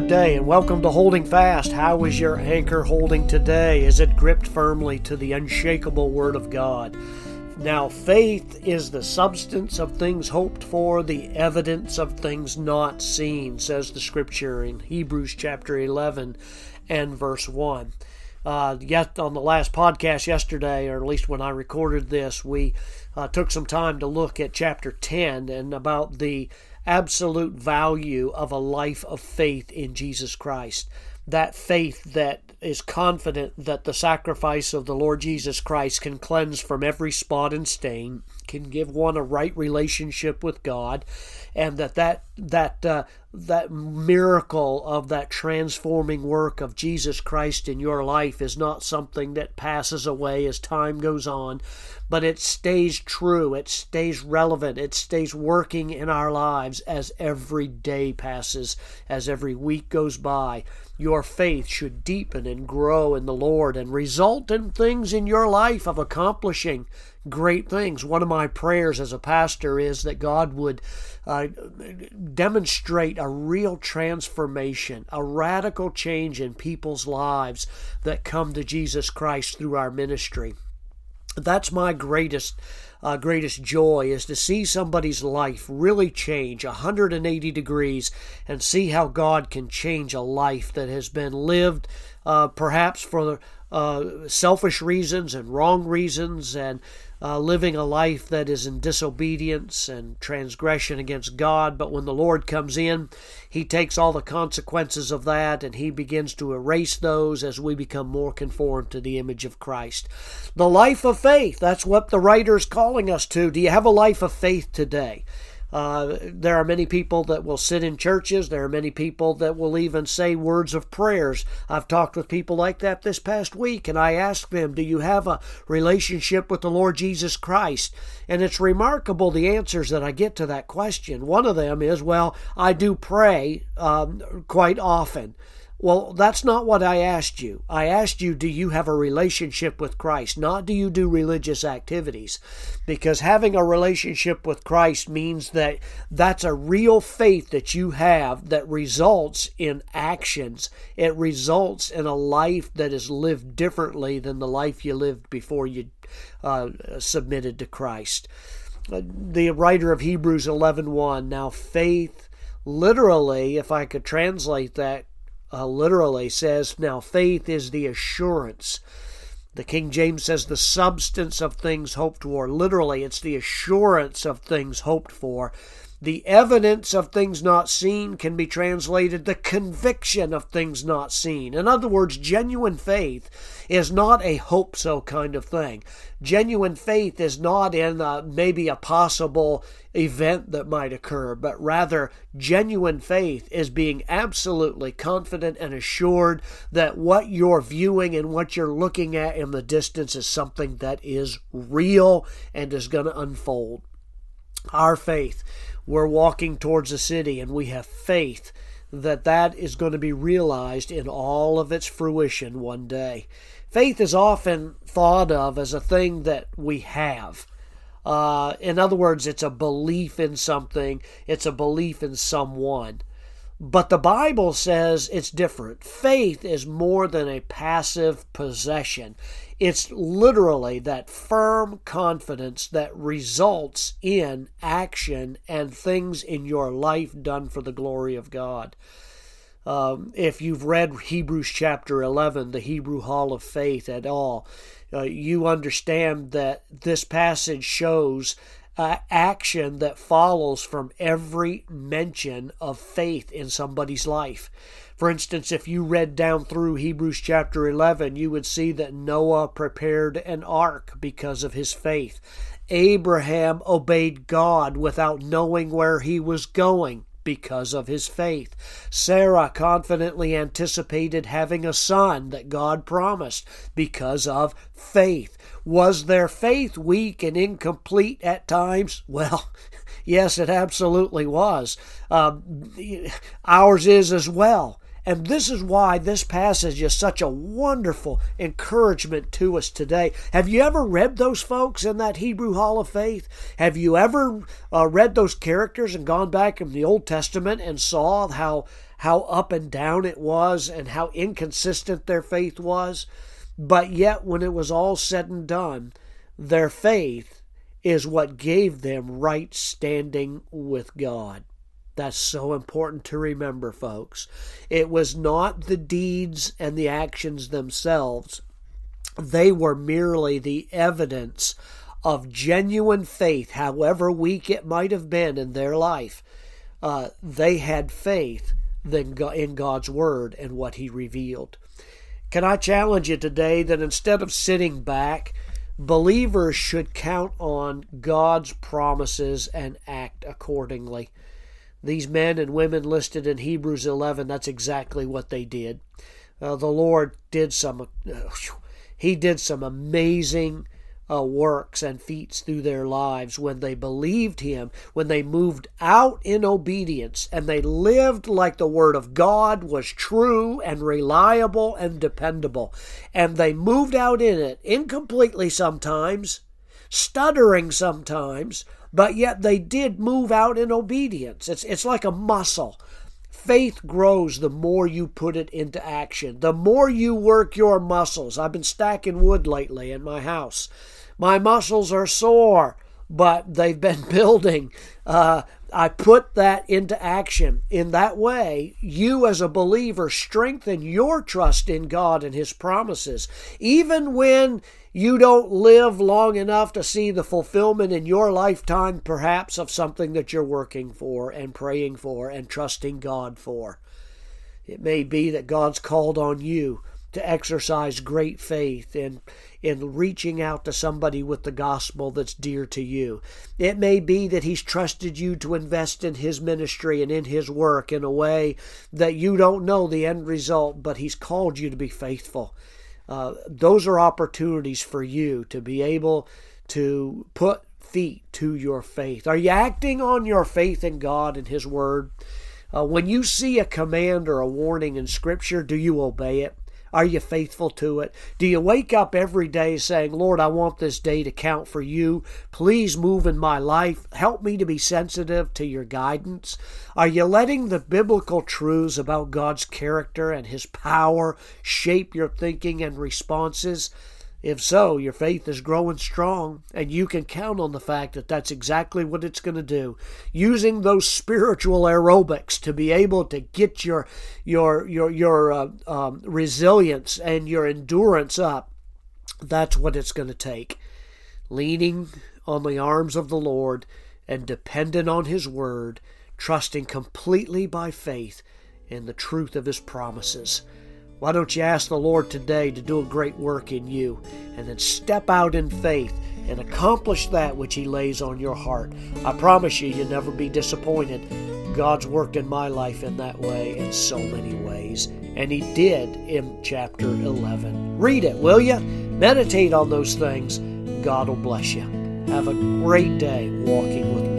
good day and welcome to Holding Fast. How is your anchor holding today? Is it gripped firmly to the unshakable Word of God? Now, faith is the substance of things hoped for, the evidence of things not seen, says the scripture in Hebrews chapter 11 and verse 1. Uh, yet on the last podcast yesterday, or at least when I recorded this, we uh, took some time to look at chapter 10 and about the absolute value of a life of faith in Jesus Christ. That faith that is confident that the sacrifice of the Lord Jesus Christ can cleanse from every spot and stain, can give one a right relationship with God, and that that that uh, that miracle of that transforming work of Jesus Christ in your life is not something that passes away as time goes on, but it stays true, it stays relevant, it stays working in our lives as every day passes, as every week goes by. Your faith should deepen and grow in the Lord and result in things in your life of accomplishing great things. One of my prayers as a pastor is that God would uh, demonstrate a real transformation, a radical change in people's lives that come to Jesus Christ through our ministry. That's my greatest uh, greatest joy is to see somebody's life really change 180 degrees and see how God can change a life that has been lived uh, perhaps for uh, selfish reasons and wrong reasons and uh, living a life that is in disobedience and transgression against God. But when the Lord comes in, He takes all the consequences of that and He begins to erase those as we become more conformed to the image of Christ. The life of faith, that's what the writer is calling us to. Do you have a life of faith today? Uh, there are many people that will sit in churches. There are many people that will even say words of prayers. I've talked with people like that this past week, and I asked them, Do you have a relationship with the Lord Jesus Christ? And it's remarkable the answers that I get to that question. One of them is, Well, I do pray um, quite often. Well, that's not what I asked you. I asked you, do you have a relationship with Christ? Not do you do religious activities? Because having a relationship with Christ means that that's a real faith that you have that results in actions. It results in a life that is lived differently than the life you lived before you uh, submitted to Christ. Uh, the writer of Hebrews 11:1, now faith literally, if I could translate that uh, literally says, Now faith is the assurance. The King James says the substance of things hoped for. Literally, it's the assurance of things hoped for. The evidence of things not seen can be translated the conviction of things not seen. In other words, genuine faith is not a hope so kind of thing. Genuine faith is not in a, maybe a possible event that might occur, but rather genuine faith is being absolutely confident and assured that what you're viewing and what you're looking at in the distance is something that is real and is going to unfold. Our faith we're walking towards a city and we have faith that that is going to be realized in all of its fruition one day. Faith is often thought of as a thing that we have. Uh, in other words, it's a belief in something, it's a belief in someone. But the Bible says it's different. Faith is more than a passive possession. It's literally that firm confidence that results in action and things in your life done for the glory of God. Um, if you've read Hebrews chapter 11, the Hebrew Hall of Faith at all, uh, you understand that this passage shows uh, action that follows from every mention of faith in somebody's life. For instance, if you read down through Hebrews chapter 11, you would see that Noah prepared an ark because of his faith. Abraham obeyed God without knowing where he was going because of his faith. Sarah confidently anticipated having a son that God promised because of faith. Was their faith weak and incomplete at times? Well, yes, it absolutely was. Um, ours is as well. And this is why this passage is such a wonderful encouragement to us today. Have you ever read those folks in that Hebrew Hall of Faith? Have you ever uh, read those characters and gone back in the Old Testament and saw how how up and down it was and how inconsistent their faith was? But yet, when it was all said and done, their faith is what gave them right standing with God. That's so important to remember, folks. It was not the deeds and the actions themselves, they were merely the evidence of genuine faith, however weak it might have been in their life. Uh, they had faith in God's Word and what He revealed. Can I challenge you today that instead of sitting back, believers should count on God's promises and act accordingly? These men and women listed in Hebrews 11, that's exactly what they did. Uh, the Lord did some, uh, He did some amazing uh, works and feats through their lives when they believed Him, when they moved out in obedience, and they lived like the Word of God was true and reliable and dependable. And they moved out in it, incompletely sometimes, stuttering sometimes, but yet they did move out in obedience. It's, it's like a muscle. Faith grows the more you put it into action, the more you work your muscles. I've been stacking wood lately in my house. My muscles are sore, but they've been building. Uh, I put that into action. In that way, you as a believer strengthen your trust in God and His promises. Even when you don't live long enough to see the fulfillment in your lifetime, perhaps, of something that you're working for and praying for and trusting God for. It may be that God's called on you to exercise great faith in, in reaching out to somebody with the gospel that's dear to you. It may be that He's trusted you to invest in His ministry and in His work in a way that you don't know the end result, but He's called you to be faithful. Uh, those are opportunities for you to be able to put feet to your faith. Are you acting on your faith in God and His Word? Uh, when you see a command or a warning in Scripture, do you obey it? Are you faithful to it? Do you wake up every day saying, Lord, I want this day to count for you. Please move in my life. Help me to be sensitive to your guidance. Are you letting the biblical truths about God's character and his power shape your thinking and responses? If so, your faith is growing strong, and you can count on the fact that that's exactly what it's going to do. Using those spiritual aerobics to be able to get your your your your uh, um, resilience and your endurance up, that's what it's going to take. Leaning on the arms of the Lord and dependent on His Word, trusting completely by faith in the truth of His promises. Why don't you ask the Lord today to do a great work in you and then step out in faith and accomplish that which He lays on your heart? I promise you, you'll never be disappointed. God's worked in my life in that way in so many ways, and He did in chapter 11. Read it, will you? Meditate on those things. God will bless you. Have a great day walking with